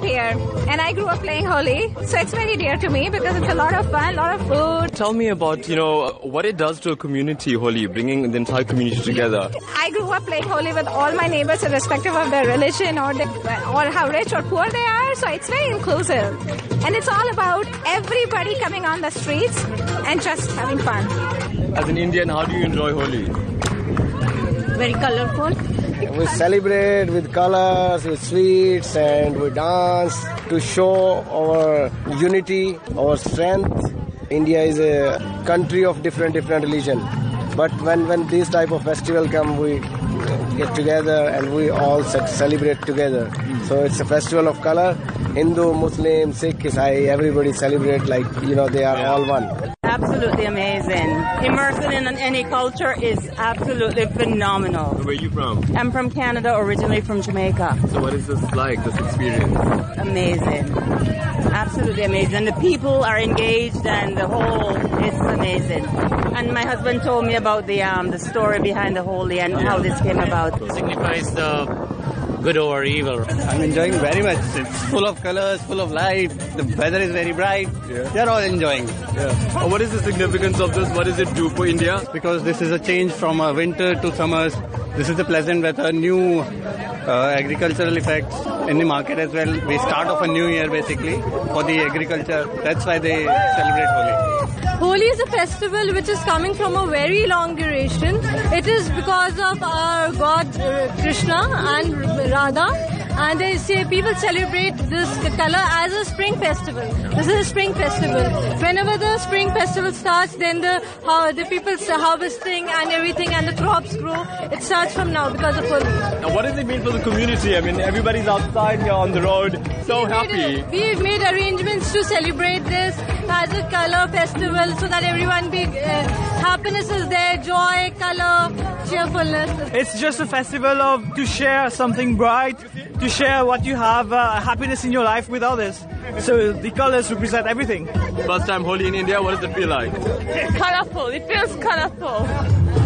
dear. And I grew up playing Holi, so it's very dear to me because it's a lot of fun, a lot of food. Tell me about, you know, what it does to a community, Holi, bringing the entire community together. I grew up playing Holi with all my neighbors, irrespective of their religion or the, or how rich or poor they are. So it's very inclusive, and it's all about everybody coming on the streets and just having fun. As an Indian, how do you enjoy Holi? Very colorful. We celebrate with colors, with sweets, and we dance to show our unity, our strength. India is a country of different different religion, but when when these type of festival come, we get together and we all celebrate together. So it's a festival of color. Hindu, Muslim, Sikh, Isai, everybody celebrate like you know they are all one. Absolutely amazing. Immersing in any culture is absolutely phenomenal. Where are you from? I'm from Canada, originally from Jamaica. So what is this like, this experience? Amazing. Absolutely amazing. And the people are engaged and the whole it's amazing. And my husband told me about the um the story behind the Holi and how this came about. It signifies the good over evil. I'm enjoying very much. It's full of colors, full of life. The weather is very bright. Yeah. They're all enjoying. Yeah. Uh, what is the significance of this? What does it do for India? Because this is a change from uh, winter to summers. This is the pleasant weather, new uh, agricultural effects in the market as well. We start off a new year basically for the agriculture. That's why they celebrate Holi. Holi is a festival which is coming from a very long duration. It is because of our god uh, Krishna and Radha. And they say people celebrate this color as a spring festival. This is a spring festival. Whenever the spring festival starts, then the how the people's harvesting and everything and the crops grow. It starts from now because of Holi. Now, what does it mean for the community? I mean, everybody's outside here on the road, so happy. We've made arrangements to celebrate this as a color festival so that everyone be uh, happiness is there, joy, color, cheerfulness. It's just a festival of to share something bright, to share what you have, uh, happiness in your life with others. So the colors represent everything. First time Holi in India, what does it feel like? colorful. It feels colorful.